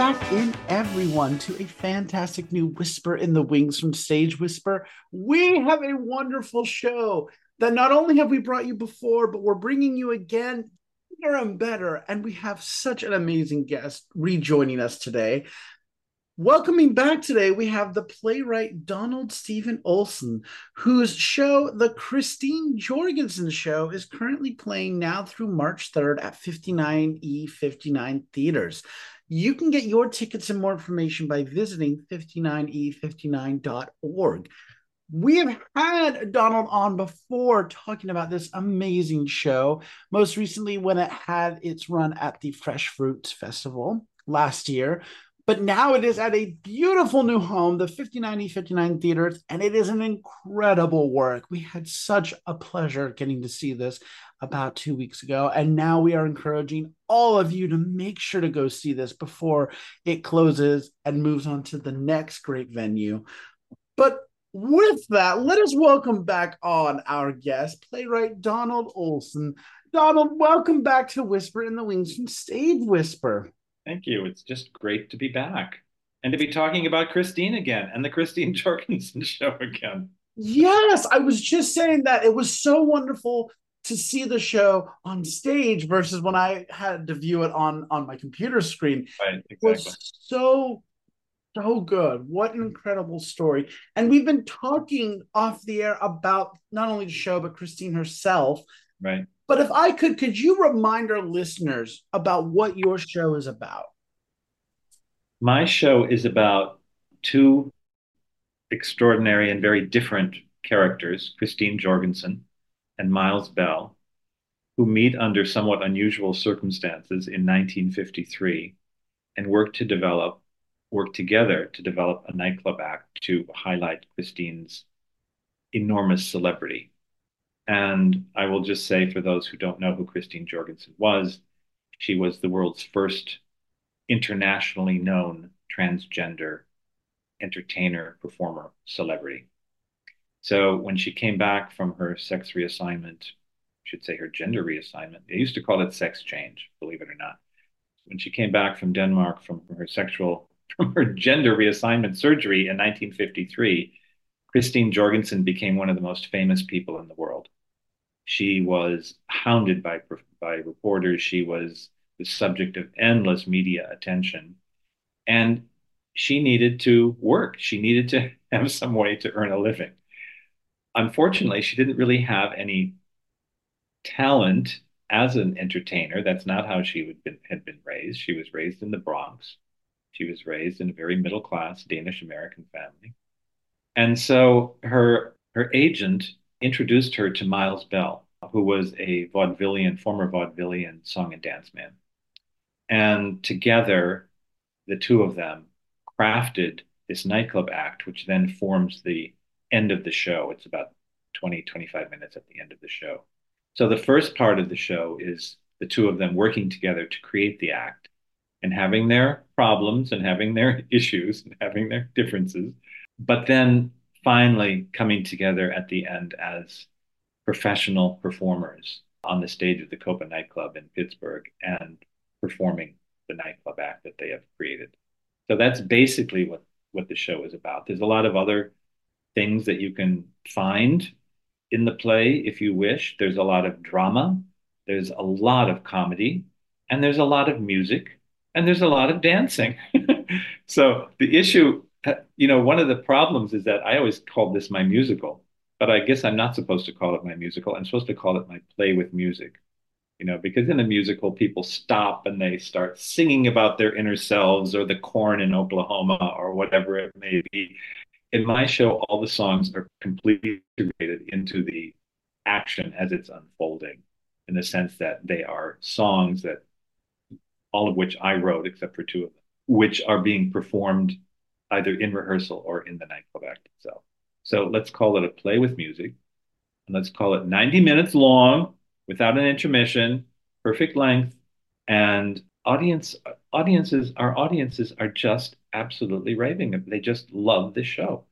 Back in, everyone, to a fantastic new Whisper in the Wings from Stage Whisper. We have a wonderful show that not only have we brought you before, but we're bringing you again bigger and better. And we have such an amazing guest rejoining us today. Welcoming back today, we have the playwright Donald Steven Olson, whose show, The Christine Jorgensen Show, is currently playing now through March 3rd at 59E59 Theaters. You can get your tickets and more information by visiting 59e59.org. We have had Donald on before talking about this amazing show, most recently when it had its run at the Fresh Fruits Festival last year. But now it is at a beautiful new home, the 59E59 Theaters, and it is an incredible work. We had such a pleasure getting to see this about two weeks ago. And now we are encouraging all of you to make sure to go see this before it closes and moves on to the next great venue. But with that, let us welcome back on our guest, playwright Donald Olson. Donald, welcome back to Whisper in the Wings from Stage Whisper. Thank you. It's just great to be back and to be talking about Christine again and the Christine Jorgensen show again. Yes, I was just saying that it was so wonderful to see the show on stage versus when I had to view it on on my computer screen. Right, exactly. It was so so good. What an incredible story. And we've been talking off the air about not only the show but Christine herself. Right. But if I could could you remind our listeners about what your show is about? My show is about two extraordinary and very different characters, Christine Jorgensen and Miles Bell, who meet under somewhat unusual circumstances in 1953 and work to develop, work together to develop a nightclub act to highlight Christine's enormous celebrity. And I will just say, for those who don't know who Christine Jorgensen was, she was the world's first internationally known transgender entertainer, performer, celebrity. So when she came back from her sex reassignment, I should say her gender reassignment, they used to call it sex change, believe it or not. When she came back from Denmark from her sexual, from her gender reassignment surgery in 1953, Christine Jorgensen became one of the most famous people in the world. She was hounded by, by reporters. She was the subject of endless media attention. And she needed to work. She needed to have some way to earn a living unfortunately, she didn't really have any talent as an entertainer. That's not how she been, had been raised. She was raised in the Bronx. She was raised in a very middle class Danish American family. And so her her agent introduced her to Miles Bell, who was a vaudevillian, former vaudevillian song and dance man. And together, the two of them crafted this nightclub act, which then forms the end of the show. It's about 20, 25 minutes at the end of the show. So the first part of the show is the two of them working together to create the act and having their problems and having their issues and having their differences, but then finally coming together at the end as professional performers on the stage of the Copa nightclub in Pittsburgh and performing the nightclub act that they have created. So that's basically what, what the show is about. There's a lot of other things that you can find in the play if you wish. There's a lot of drama, there's a lot of comedy, and there's a lot of music, and there's a lot of dancing. so the issue, Uh, you know, one of the problems is that I always called this my musical, but I guess I'm not supposed to call it my musical. I'm supposed to call it my play with music. You know, because in a musical, people stop and they start singing about their inner selves or the corn in Oklahoma or whatever it may be in my show, all the songs are completely integrated into the action as it's unfolding, in the sense that they are songs that all of which I wrote, except for two of them, which are being performed either in rehearsal or in the nightclub act itself. So let's call it a play with music, and let's call it 90 minutes long without an intermission, perfect length, and audience audiences our audiences are just absolutely raving they just love the show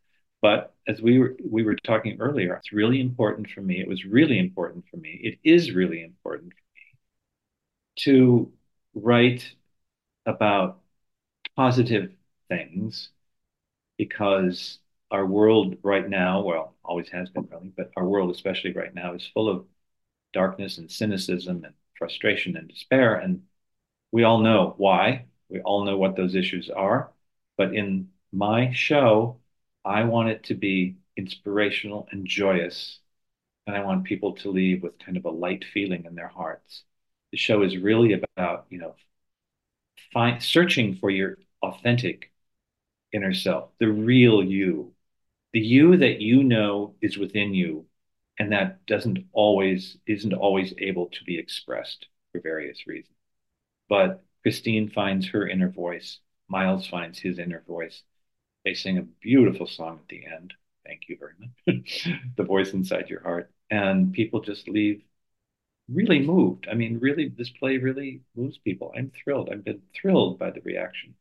but as we were we were talking earlier it's really important for me it was really important for me it is really important for me to write about positive things because our world right now, well, always has been really, but our world, especially right now, is full of darkness and cynicism and frustration and despair. And we all know why. We all know what those issues are. But in my show, I want it to be inspirational and joyous. And I want people to leave with kind of a light feeling in their hearts. The show is really about, you know, find searching for your authentic inner self, the real you, the you that you know is within you and that doesn't always isn't always able to be expressed for various reasons. But Christine finds her inner voice, Miles finds his inner voice. They sing a beautiful song at the end. Thank you very much. the voice inside your heart. And people just leave really moved. I mean, really, this play really moves people. I'm thrilled. I've been thrilled by the reaction.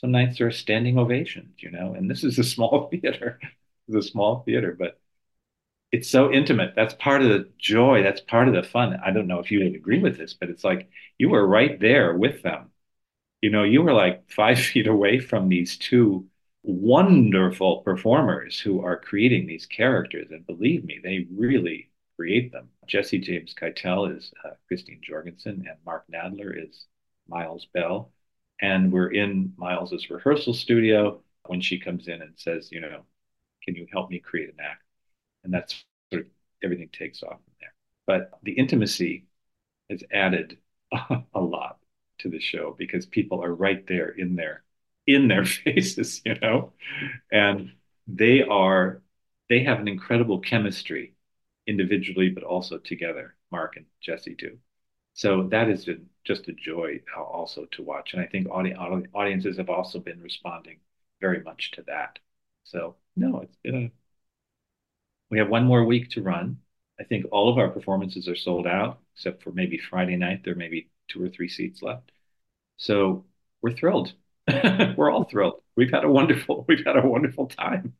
Some nights there are standing ovations, you know, and this is a small theater. it's a small theater, but it's so intimate. That's part of the joy. That's part of the fun. I don't know if you would agree with this, but it's like you were right there with them. You know, you were like five feet away from these two wonderful performers who are creating these characters. And believe me, they really create them. Jesse James Keitel is uh, Christine Jorgensen, and Mark Nadler is Miles Bell. And we're in Miles's rehearsal studio when she comes in and says, you know, can you help me create an act? And that's sort of everything takes off from there. But the intimacy has added a lot to the show because people are right there in their in their faces, you know, and they are they have an incredible chemistry individually, but also together. Mark and Jesse do. So that has been just a joy uh, also to watch, and I think audi- audiences have also been responding very much to that. So no, it's been a. We have one more week to run. I think all of our performances are sold out, except for maybe Friday night. There may be two or three seats left. So we're thrilled. we're all thrilled. We've had a wonderful, we've had a wonderful time.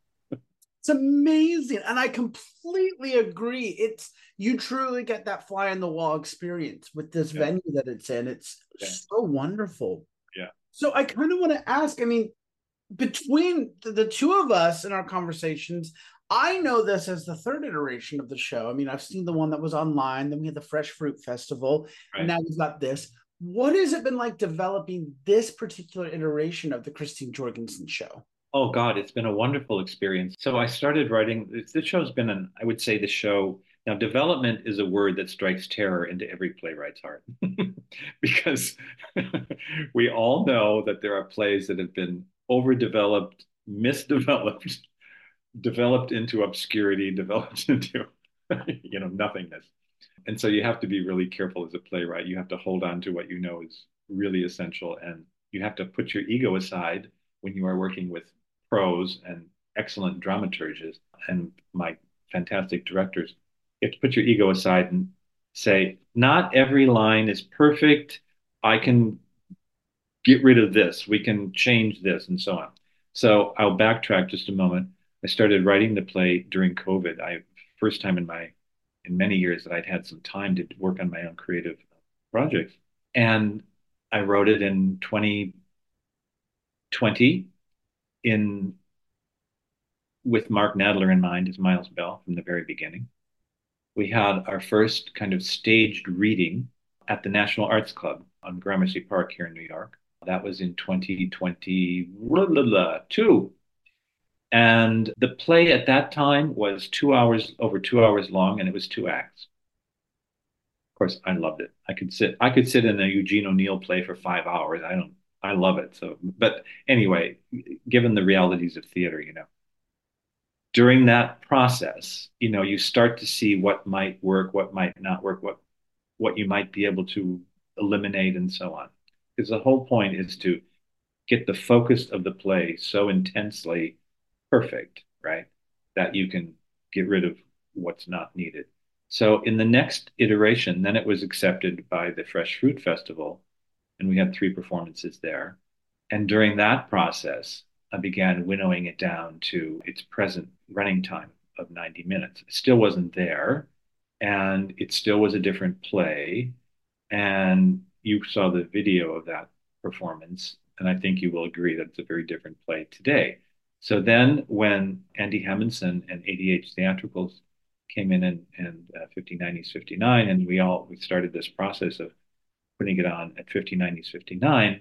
It's amazing. And I completely agree. It's you truly get that fly on the wall experience with this yeah. venue that it's in. It's yeah. so wonderful. Yeah. So I kind of want to ask, I mean, between the, two of us in our conversations, I know this as the third iteration of the show. I mean, I've seen the one that was online, then we had the Fresh Fruit Festival, right. and now we've got this. What has it been like developing this particular iteration of the Christine Jorgensen show? Oh God, it's been a wonderful experience. So I started writing. This show's been an, I would say, the show. Now, development is a word that strikes terror into every playwright's heart because we all know that there are plays that have been overdeveloped, misdeveloped, developed into obscurity, developed into, you know, nothingness. And so you have to be really careful as a playwright. You have to hold on to what you know is really essential, and you have to put your ego aside when you are working with pros and excellent dramaturges and my fantastic directors. You have to put your ego aside and say, not every line is perfect. I can get rid of this. We can change this and so on. So I'll backtrack just a moment. I started writing the play during COVID. I first time in my in many years that I'd had some time to work on my own creative projects. And I wrote it in 2020 in with Mark Nadler in mind as Miles Bell from the very beginning. We had our first kind of staged reading at the National Arts Club on Gramercy Park here in New York. That was in 2022. And the play at that time was two hours, over two hours long, and it was two acts. Of course, I loved it. I could sit, I could sit in a Eugene O'Neill play for five hours. I don't, I love it. So, but anyway, given the realities of theater, you know, during that process, you know, you start to see what might work, what might not work, what, what you might be able to eliminate, and so on. Because the whole point is to get the focus of the play so intensely perfect, right? That you can get rid of what's not needed. So in the next iteration, then it was accepted by the Fresh Fruit Festival, and we had three performances there. And during that process, I began winnowing it down to its present running time of 90 minutes. It still wasn't there, and it still was a different play. And you saw the video of that performance And I think you will agree that it's a very different play today. So then when Andy Hemmingsen and ADH Theatricals came in in, in uh, 59E59 and we all we started this process of putting it on at 59E59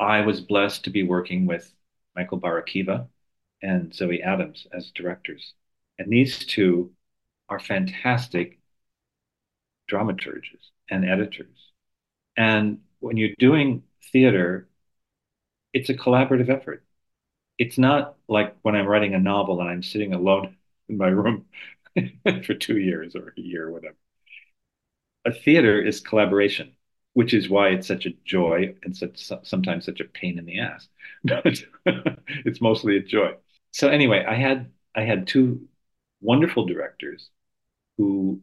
i was blessed to be working with michael barakiva and zoe adams as directors. And these two are fantastic dramaturges and editors. And when you're doing theater it's a collaborative effort. It's not like when i'm writing a novel and i'm sitting alone in my room for two years or a year or whatever. A theater is collaboration, which is why it's such a joy and such sometimes such a pain in the ass. But it's mostly a joy. So anyway, I had I had two wonderful directors who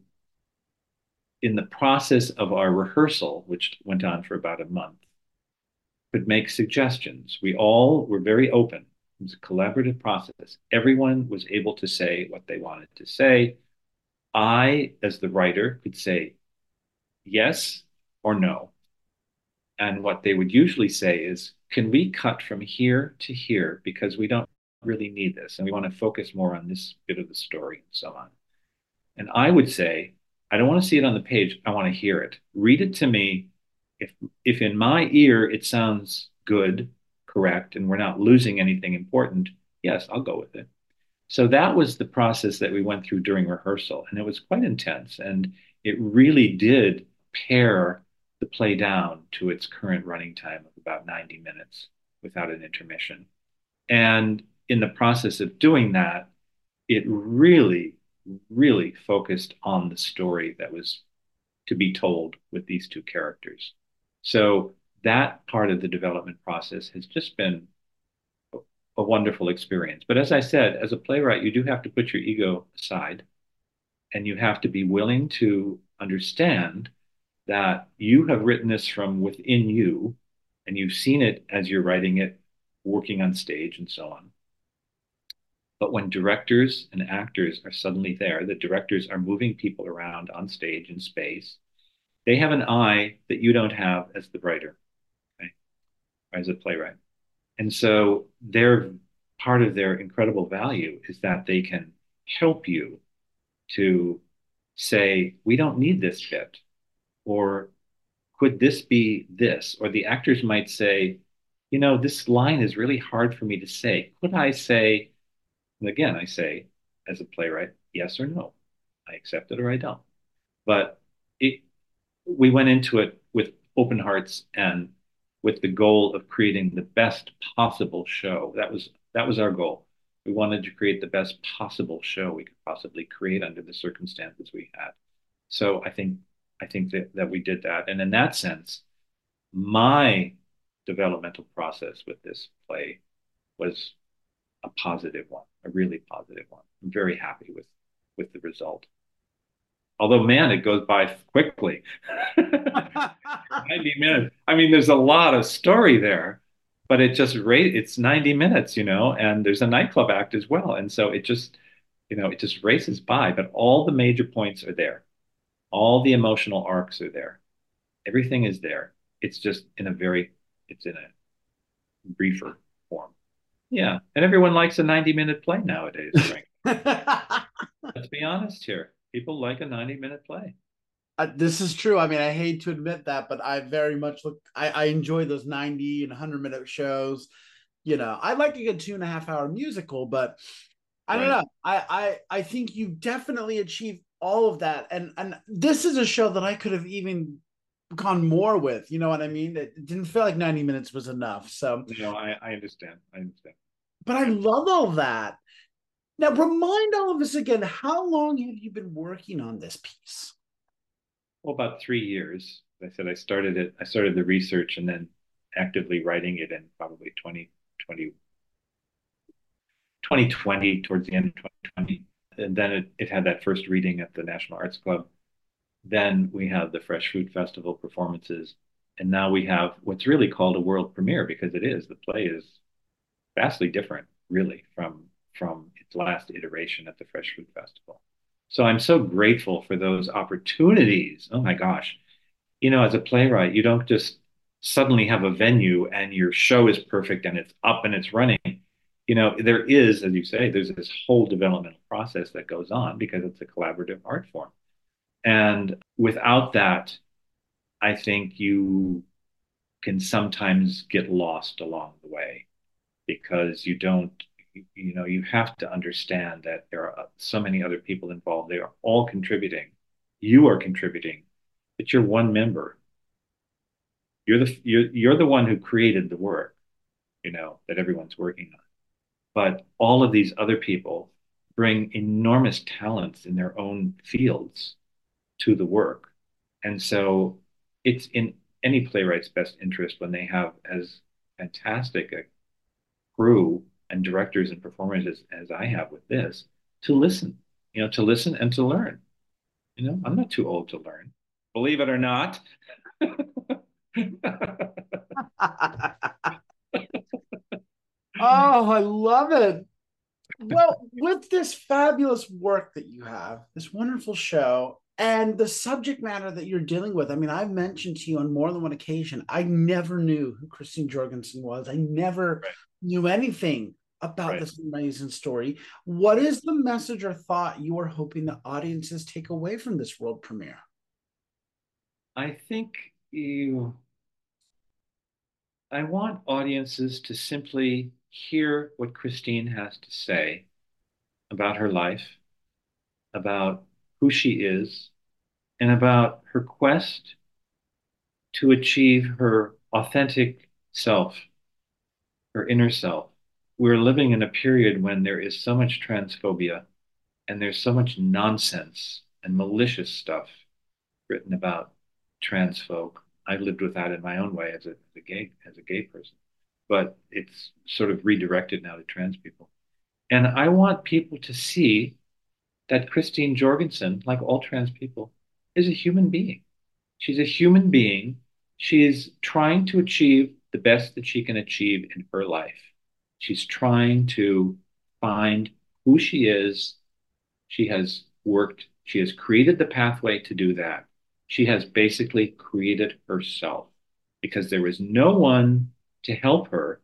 in the process of our rehearsal, which went on for about a month, could make suggestions. We all were very open it was a collaborative process. Everyone was able to say what they wanted to say. I, as the writer, could say yes or no. And what they would usually say is, can we cut from here to here because we don't really need this and we want to focus more on this bit of the story and so on. And I would say, I don't want to see it on the page. I want to hear it. Read it to me. If if in my ear it sounds good, correct and we're not losing anything important, yes, I'll go with it. So that was the process that we went through during rehearsal, and it was quite intense. And it really did pare the play down to its current running time of about 90 minutes without an intermission. And in the process of doing that, it really, really focused on the story that was to be told with these two characters. So that part of the development process has just been a, a wonderful experience. But as I said, as a playwright, you do have to put your ego aside and you have to be willing to understand that you have written this from within you and you've seen it as you're writing it, working on stage and so on. But when directors and actors are suddenly there, the directors are moving people around on stage in space, they have an eye that you don't have as the writer or as a playwright. And so their part of their incredible value is that they can help you to say, we don't need this bit, or could this be this? Or the actors might say, you know, this line is really hard for me to say. Could I say, and again, I say, as a playwright, yes or no. I accept it or I don't. But it, we went into it with open hearts and with the goal of creating the best possible show. That was that was our goal. We wanted to create the best possible show we could possibly create under the circumstances we had. So I think I think that, that we did that. And in that sense, my developmental process with this play was a positive one, a really positive one. I'm very happy with with the result. Although, man, it goes by quickly. 90 minutes. I mean, there's a lot of story there, but it just rate it's 90 minutes, you know, and there's a nightclub act as well. And so it just, you know, it just races by, but all the major points are there. All the emotional arcs are there. Everything is there. It's just in a very, it's in a briefer form. Yeah. And everyone likes a 90 minute play nowadays, Let's be honest here. People like a 90 minute play. Uh, this is true. I mean, I hate to admit that, but I very much look. I, I enjoy those ninety and hundred minute shows. You know, I like a good two and a half hour musical, but I right. don't know. I, I I think you definitely achieve all of that, and and this is a show that I could have even gone more with. You know what I mean? It didn't feel like ninety minutes was enough. So no, I I understand. I understand. But I love all that. Now, remind all of us again. How long have you been working on this piece? well, about three years. I said I started it. I started the research and then actively writing it in probably 2020, 2020 towards the end of 2020. And then it, it had that first reading at the National Arts Club. Then we have the Fresh Fruit Festival performances. And now we have what's really called a world premiere because it is. The play is vastly different, really, from from its last iteration at the Fresh Fruit Festival. So I'm so grateful for those opportunities. Oh my gosh. You know, as a playwright, you don't just suddenly have a venue and your show is perfect and it's up and it's running. You know, there is, as you say, there's this whole developmental process that goes on because it's a collaborative art form. And without that, I think you can sometimes get lost along the way because you don't, you know, you have to understand that there are so many other people involved. They are all contributing. You are contributing, but you're one member. You're the you're, you're the one who created the work, you know, that everyone's working on. But all of these other people bring enormous talents in their own fields to the work. And so it's in any playwright's best interest when they have as fantastic a crew and directors and performers as, as I have with this to listen, you know, to listen and to learn. You know, I'm not too old to learn, believe it or not. oh, I love it. Well, with this fabulous work that you have, this wonderful show, and the subject matter that you're dealing with. I mean, I've mentioned to you on more than one occasion, I never knew who Christine Jorgensen was. I never right. knew anything about right. this amazing story. What is the message or thought you are hoping the audiences take away from this world premiere? I think you, I want audiences to simply hear what Christine has to say about her life, about who she is, and about her quest to achieve her authentic self, her inner self. We're living in a period when there is so much transphobia and there's so much nonsense and malicious stuff written about trans folk. I've lived with that in my own way as a, as a gay as a gay person, but it's sort of redirected now to trans people. And I want people to see that Christine Jorgensen, like all trans people, is a human being. She's a human being. She is trying to achieve the best that she can achieve in her life. She's trying to find who she is. She has worked, she has created the pathway to do that. She has basically created herself because there was no one to help her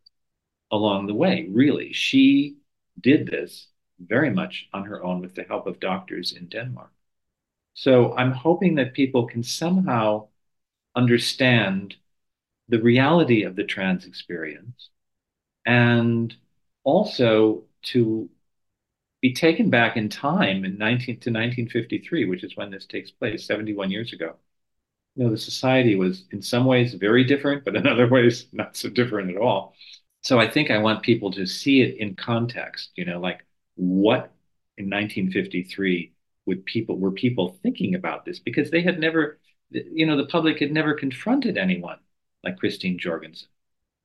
along the way, really. She did this very much on her own with the help of doctors in Denmark. So I'm hoping that people can somehow understand the reality of the trans experience and also to be taken back in time in 19 to 1953, which is when this takes place, 71 years ago. You know, the society was in some ways very different, but in other ways not so different at all. So I think I want people to see it in context, you know, like what in 1953 would people were people thinking about this? Because they had never you know the public had never confronted anyone like Christine Jorgensen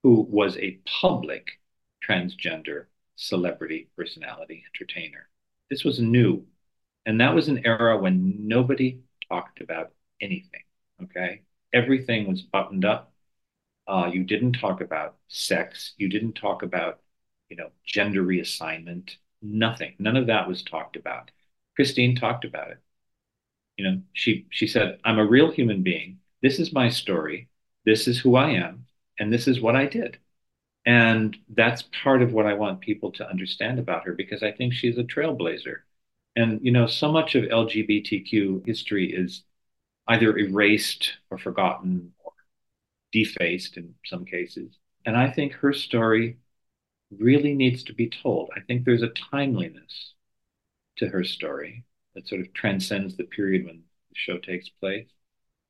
who was a public transgender celebrity personality entertainer. This was new. And that was an era when nobody talked about anything okay everything was buttoned up uh, you didn't talk about sex you didn't talk about you know gender reassignment Nothing. None of that was talked about. Christine talked about it. You know, she she said, "I'm a real human being. This is my story. This is who I am, and this is what I did." And that's part of what I want people to understand about her because I think she's a trailblazer. And you know, so much of LGBTQ history is either erased or forgotten or defaced in some cases. And I think her story really needs to be told. I think there's a timeliness to her story that sort of transcends the period when the show takes place.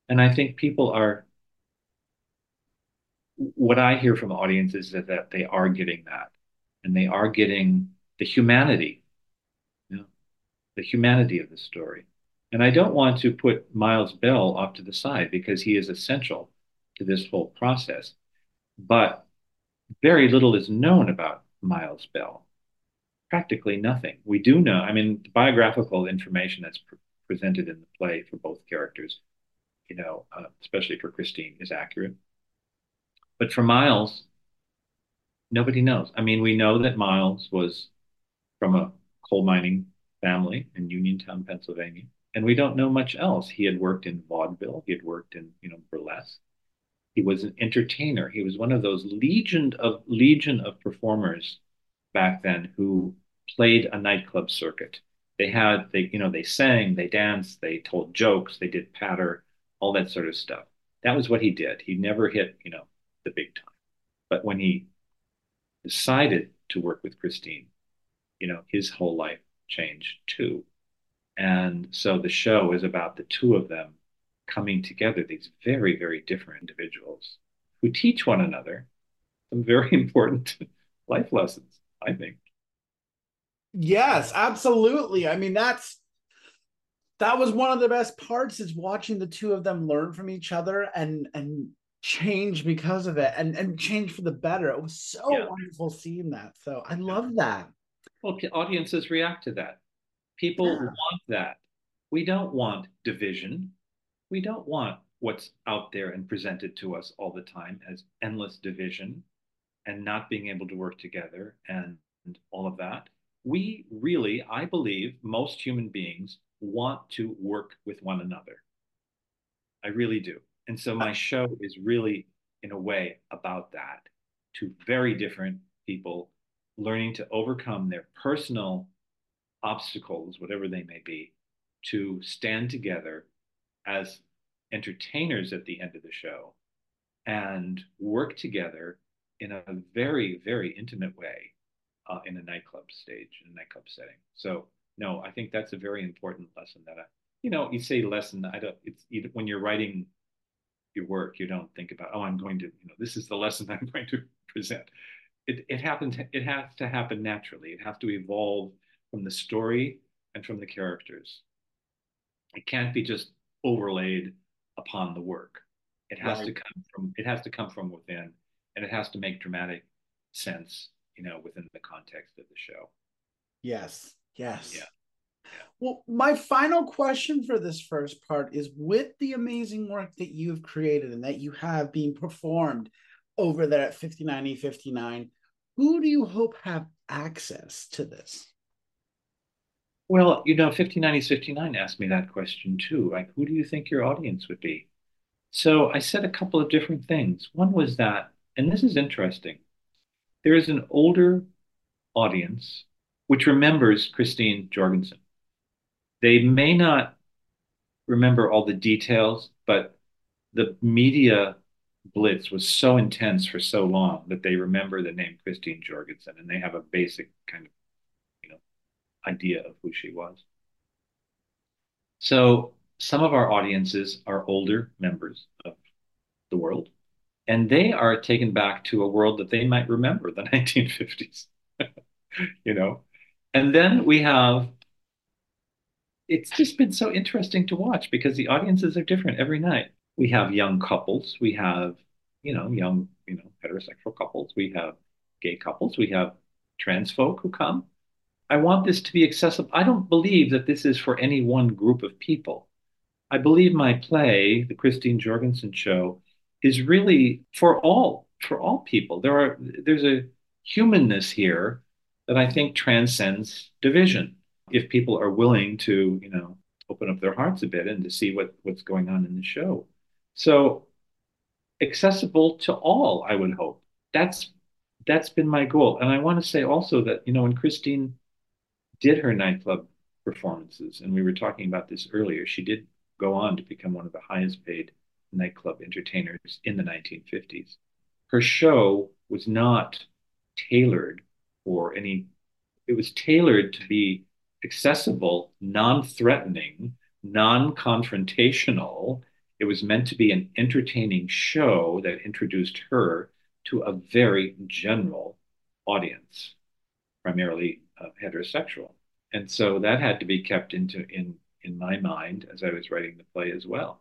And I think people are, what I hear from audiences is that they are getting that. And they are getting the humanity, you know, the humanity of the story. And I don't want to put Miles Bell off to the side because he is essential to this whole process. But very little is known about Miles Bell. Practically nothing. We do know, I mean, the biographical information that's pre presented in the play for both characters, you know, uh, especially for Christine, is accurate. But for Miles, nobody knows. I mean, we know that Miles was from a coal mining family in Uniontown, Pennsylvania, and we don't know much else. He had worked in vaudeville, he had worked in, you know, burlesque. He was an entertainer. He was one of those legion of legion of performers back then who played a nightclub circuit. They had they you know they sang, they danced, they told jokes, they did patter, all that sort of stuff. That was what he did. He never hit you know the big time. But when he decided to work with Christine, you know his whole life changed too. And so the show is about the two of them coming together, these very, very different individuals who teach one another some very important life lessons, I think. Yes, absolutely. I mean, that's that was one of the best parts is watching the two of them learn from each other and and change because of it and and change for the better. It was so yeah. wonderful seeing that. So I love that. Well, audiences react to that. People yeah. want that. We don't want division. We don't want what's out there and presented to us all the time as endless division and not being able to work together and, and all of that. We really, I believe, most human beings want to work with one another. I really do. And so my show is really, in a way, about that. Two very different people learning to overcome their personal obstacles, whatever they may be, to stand together as entertainers at the end of the show and work together in a very, very intimate way uh, in a nightclub stage, in a nightclub setting. So, no, I think that's a very important lesson that I, you know, you say lesson, I don't, it's when you're writing your work, you don't think about, oh, I'm going to, you know, this is the lesson I'm going to present. It, it happens, it has to happen naturally. It has to evolve from the story and from the characters. It can't be just overlaid upon the work. It has right. to come from it has to come from within and it has to make dramatic sense, you know, within the context of the show. Yes. Yes. Yeah. Well, my final question for this first part is with the amazing work that you've created and that you have being performed over there at 59E59, who do you hope have access to this? Well, you know, 59E59 asked me that question too. Like, who do you think your audience would be? So I said a couple of different things. One was that, and this is interesting, there is an older audience which remembers Christine Jorgensen. They may not remember all the details, but the media blitz was so intense for so long that they remember the name Christine Jorgensen and they have a basic kind of idea of who she was. So some of our audiences are older members of the world, and they are taken back to a world that they might remember the 1950s, you know. And then we have it's just been so interesting to watch because the audiences are different every night. We have young couples, we have, you know, young, you know, heterosexual couples, we have gay couples, we have trans folk who come, I want this to be accessible. I don't believe that this is for any one group of people. I believe my play, The Christine Jorgensen Show, is really for all for all people. There are there's a humanness here that I think transcends division. If people are willing to, you know, open up their hearts a bit and to see what what's going on in the show. So accessible to all, I would hope. That's that's been my goal. And I want to say also that, you know, when Christine did her nightclub performances, and we were talking about this earlier, she did go on to become one of the highest paid nightclub entertainers in the 1950s. Her show was not tailored for any, it was tailored to be accessible, non threatening, non confrontational. It was meant to be an entertaining show that introduced her to a very general audience, primarily Uh, heterosexual. And so that had to be kept into in in my mind as I was writing the play as well.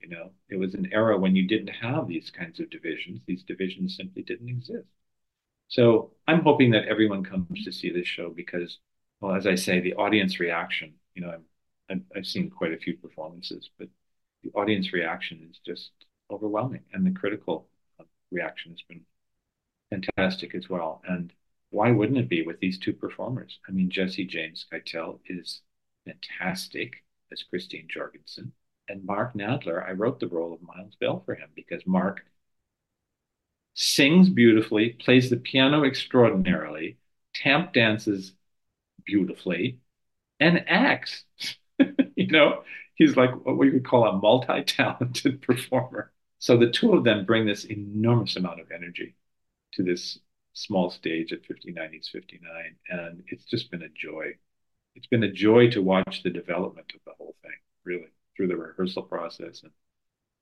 You know, it was an era when you didn't have these kinds of divisions. These divisions simply didn't exist. So I'm hoping that everyone comes to see this show because, well, as I say, the audience reaction. You know, I've, I've seen quite a few performances, but the audience reaction is just overwhelming, and the critical uh, reaction has been fantastic as well. And why wouldn't it be with these two performers? I mean, Jesse James Keitel is fantastic as Christine Jorgensen. And Mark Nadler, I wrote the role of Miles Bell for him because Mark sings beautifully, plays the piano extraordinarily, tap dances beautifully, and acts. you know, he's like what we would call a multi-talented performer. So the two of them bring this enormous amount of energy to this small stage at 59 East 59. And it's just been a joy. It's been a joy to watch the development of the whole thing, really, through the rehearsal process and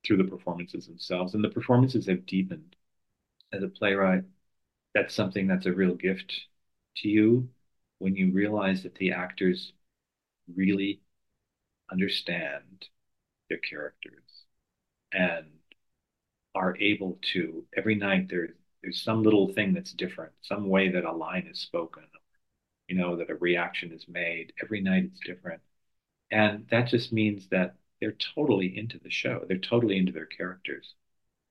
through the performances themselves. And the performances have deepened. As a playwright, that's something that's a real gift to you when you realize that the actors really understand their characters and are able to every night there there's some little thing that's different some way that a line is spoken you know that a reaction is made. Every night it's different. And that just means that they're totally into the show. They're totally into their characters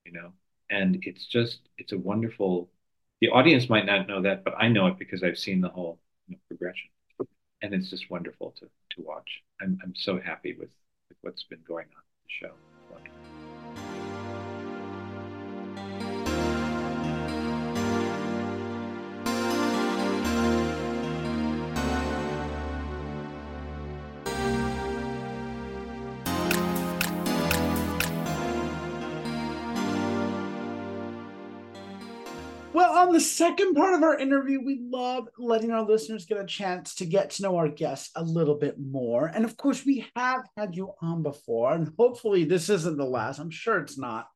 you know? And it's just it's a wonderful the audience might not know that but i know it because i've seen the whole you know, progression. And it's just wonderful to to watch. I'm I'm so happy with, with what's been going on in the show. The second part of our interview, we love letting our listeners get a chance to get to know our guests a little bit more. And of course, we have had you on before, and hopefully, this isn't the last. I'm sure it's not.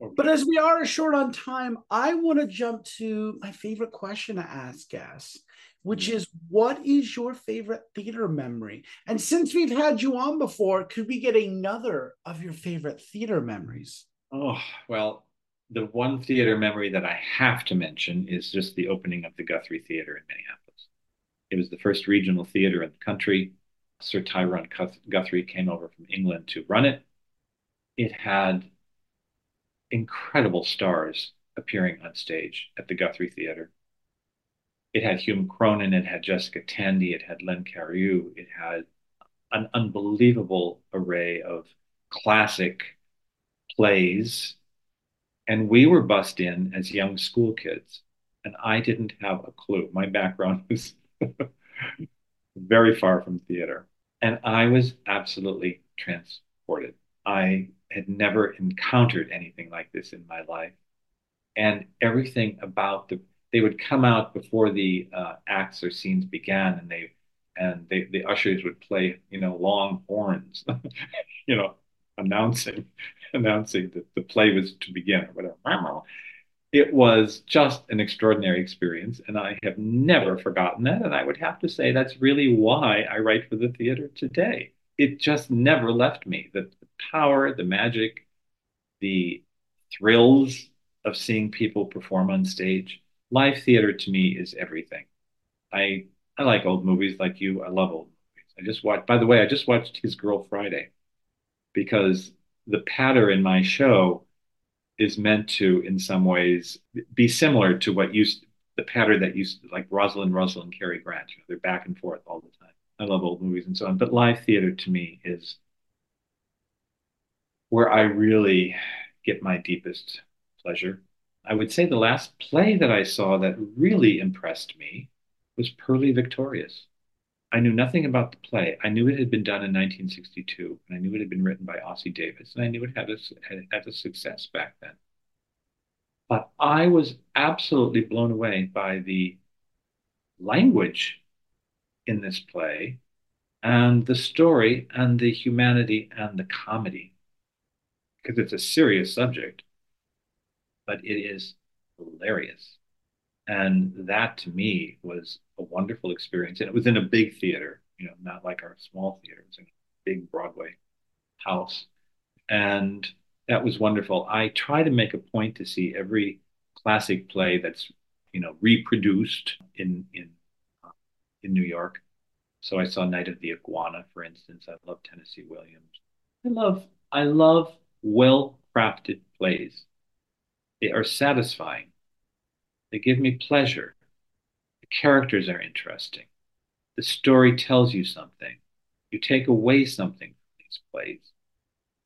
Okay. But as we are short on time, I want to jump to my favorite question to ask guests, which is what is your favorite theater memory? And since we've had you on before, could we get another of your favorite theater memories? Oh, well, the one theater memory that I have to mention is just the opening of the Guthrie Theater in Minneapolis. It was the first regional theater in the country. Sir Tyrone Guthrie came over from England to run it. It had incredible stars appearing on stage at the Guthrie Theater. It had Hume Cronyn, it had Jessica Tandy, it had Len Cariou, it had an unbelievable array of classic plays and we were bussed in as young school kids, and I didn't have a clue. My background was very far from theater, and I was absolutely transported. I had never encountered anything like this in my life, and everything about the they would come out before the uh, acts or scenes began, and they and they, the ushers would play, you know, long horns, you know, announcing announcing that the play was to begin or whatever. It was just an extraordinary experience, and I have never forgotten that. And I would have to say that's really why I write for the theater today. It just never left me. The, the power, the magic, the thrills of seeing people perform on stage. Live theater to me is everything. I I like old movies like you. I love old movies. I just watched. By the way, I just watched His Girl Friday because the patter in my show is meant to, in some ways, be similar to what used the pattern that used like Rosalind Russell and Cary Grant. You know, they're back and forth all the time. I love old movies and so on, but live theater to me is where I really get my deepest pleasure. I would say the last play that I saw that really impressed me was Purlie Victorious. I knew nothing about the play. I knew it had been done in 1962, and I knew it had been written by Ossie Davis, and I knew it had a, had, had a success back then. But I was absolutely blown away by the language in this play and the story and the humanity and the comedy because it's a serious subject, but it is hilarious. And that to me was a wonderful experience. And it was in a big theater, you know, not like our small theater. It was in a big Broadway house. And that was wonderful. I try to make a point to see every classic play that's, you know, reproduced in in uh, in New York. So I saw Night of the Iguana, for instance. I love Tennessee Williams. I love I love well crafted plays. They are satisfying. They give me pleasure. Characters are interesting. The story tells you something. You take away something from these plays.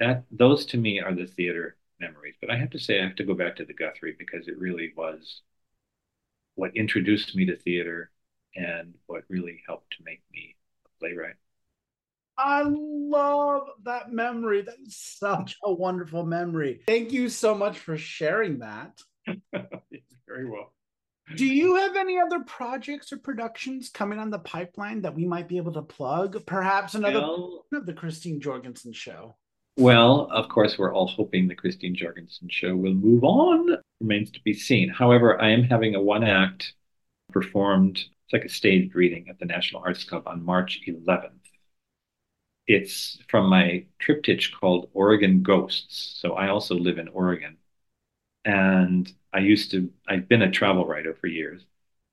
That those to me are the theater memories. But I have to say, I have to go back to the Guthrie because it really was what introduced me to theater and what really helped to make me a playwright. I love that memory. That is such a wonderful memory. Thank you so much for sharing that. Very well. Do you have any other projects or productions coming on the pipeline that we might be able to plug? Perhaps another well, of the Christine Jorgensen show. Well, of course, we're all hoping the Christine Jorgensen show will move on. Remains to be seen. However, I am having a one act performed, it's like a staged reading at the National Arts Club on March 11th. It's from my triptych called Oregon Ghosts. So I also live in Oregon. And I used to, I've been a travel writer for years.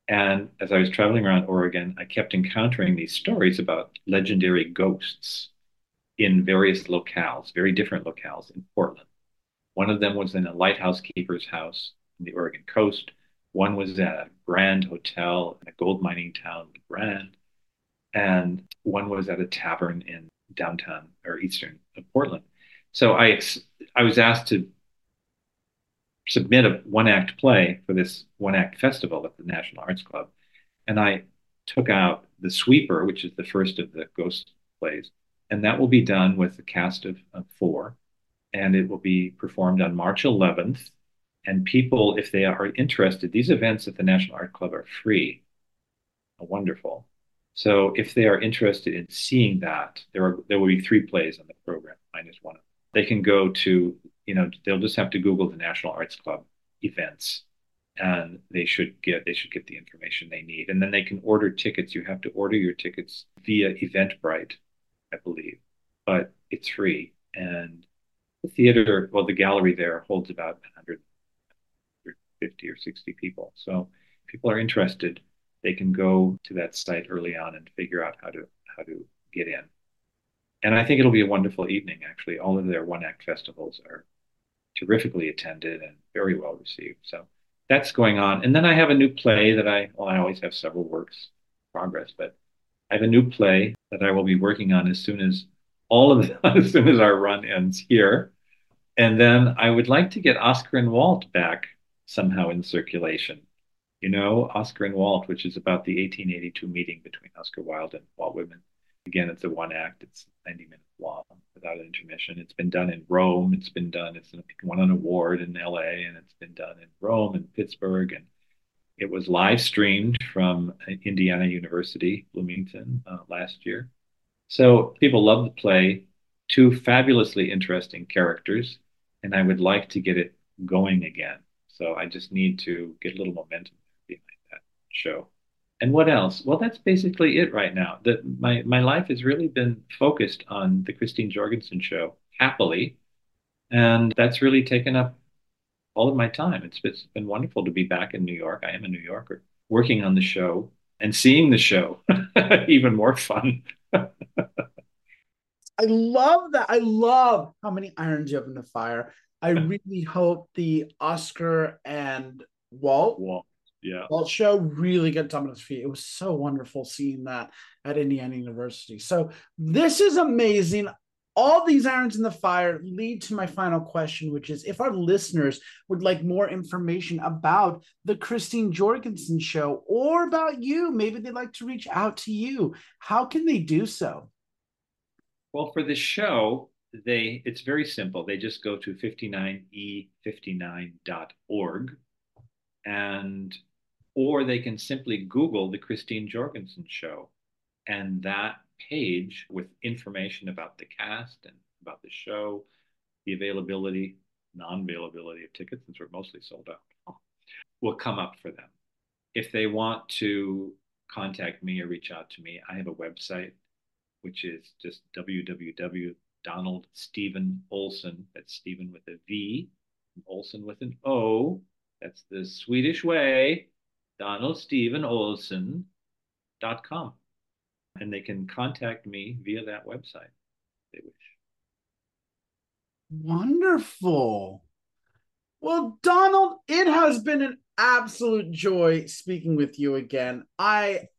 And as I was traveling around Oregon, I kept encountering these stories about legendary ghosts in various locales, very different locales in Portland. One of them was in a lighthouse keeper's house in the Oregon coast. One was at a Grand Hotel in a gold mining town, Grand. And one was at a tavern in downtown or eastern Portland. So I I was asked to submit a one act play for this one act festival at the National Arts Club, and I took out the Sweeper, which is the first of the ghost plays, and that will be done with a cast of, of four, and it will be performed on March 11th. And people, if they are interested, these events at the National Art Club are free. Wonderful. So if they are interested in seeing that, there are there will be three plays on the program minus one. They can go to you know they'll just have to Google the National Arts Club events, and they should get they should get the information they need, and then they can order tickets. You have to order your tickets via Eventbrite, I believe, but it's free. And the theater, well, the gallery there holds about 150 or 60 people. So if people are interested they can go to that site early on and figure out how to how to get in. And I think it'll be a wonderful evening. Actually, all of their one act festivals are terrifically attended and very well received. So that's going on. And then I have a new play that I well, I always have several works in progress, but I have a new play that I will be working on as soon as all of the, as soon as our run ends here. And then I would like to get Oscar and Walt back somehow in circulation you know, Oscar and Walt, which is about the 1882 meeting between Oscar Wilde and Walt Whitman. Again, it's a one act, it's 90 minutes long without intermission. It's been done in Rome, it's been done, it's won an award in LA, and it's been done in Rome and Pittsburgh. And it was live streamed from Indiana University, Bloomington, uh, last year. So people love the play, two fabulously interesting characters, and I would like to get it going again. So I just need to get a little momentum behind that show. And what else? Well, that's basically it right now. That my my life has really been focused on the Christine Jorgensen show, happily, and that's really taken up all of my time. It's, it's been wonderful to be back in New York. I am a New Yorker, working on the show and seeing the show. Even more fun. I love that. I love how many irons you have in the fire. I really hope the Oscar and Walt, Walt yeah. Well, show really got on his feet. It was so wonderful seeing that at Indiana University. So this is amazing. All these irons in the fire lead to my final question, which is if our listeners would like more information about the Christine Jorgensen show or about you, maybe they'd like to reach out to you. How can they do so? Well, for the show, they it's very simple. They just go to 59e59.org and or they can simply Google the Christine Jorgensen show. And that page with information about the cast and about the show, the availability, non availability of tickets, since we're mostly sold out, will come up for them. If they want to contact me or reach out to me, I have a website, which is just www. Donald Steven Olson. That's Steven with a V, Olson with an O. That's the Swedish way donaldstevenolson.com. And they can contact me via that website if they wish. Wonderful. Well, Donald, it has been an absolute joy speaking with you again. I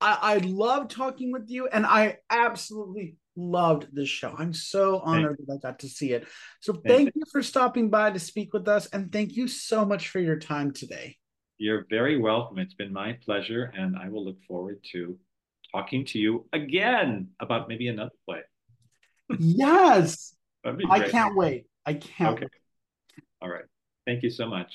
I, I love talking with you, and I absolutely loved this show. I'm so honored that I got to see it. So thank, Thank you for stopping by to speak with us, and thank you so much for your time today. You're very welcome. It's been my pleasure, and I will look forward to talking to you again about maybe another play. yes, I can't wait. I can't Okay. wait. All right. Thank you so much.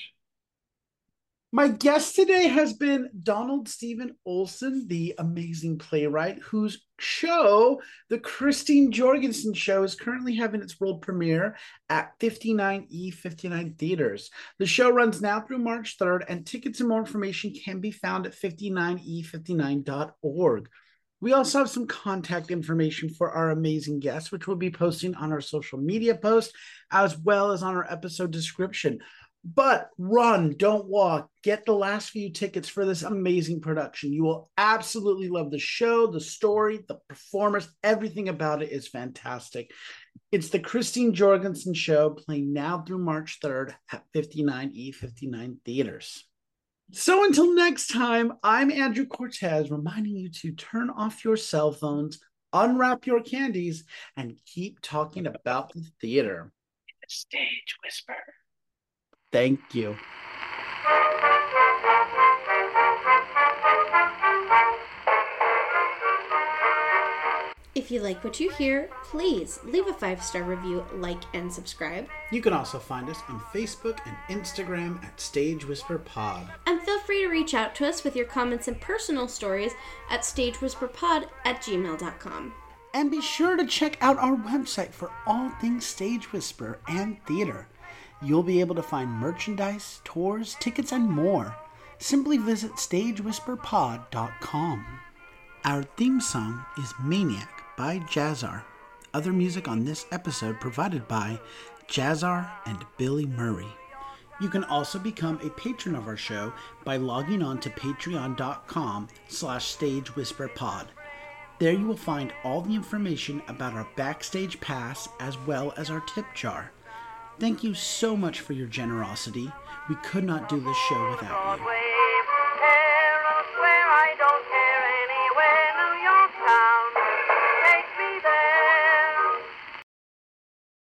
My guest today has been Donald Steven Olson, the amazing playwright, whose show, The Christine Jorgensen Show, is currently having its world premiere at 59E59 Theaters. The show runs now through March 3rd, and tickets and more information can be found at 59E59.org. We also have some contact information for our amazing guests, which we'll be posting on our social media post as well as on our episode description. But run, don't walk. Get the last few tickets for this amazing production. You will absolutely love the show, the story, the performers. Everything about it is fantastic. It's the Christine Jorgensen Show playing now through March 3rd at 59E59 Theaters. So until next time, I'm Andrew Cortez reminding you to turn off your cell phones, unwrap your candies, and keep talking about the theater. Stage whisper. Thank you. If you like what you hear, please leave a five star review, like, and subscribe. You can also find us on Facebook and Instagram at Stage Whisper Pod. And feel free to reach out to us with your comments and personal stories at stagewhisperpod at gmail.com. And be sure to check out our website for all things Stage Whisper and theater. You'll be able to find merchandise, tours, tickets, and more. Simply visit stagewhisperpod.com. Our theme song is Maniac by Jazzar. Other music on this episode provided by Jazzar and Billy Murray. You can also become a patron of our show by logging on to patreon.com slash stagewhisperpod. There you will find all the information about our backstage pass as well as our tip jar. Thank you so much for your generosity. We could not do this show without you.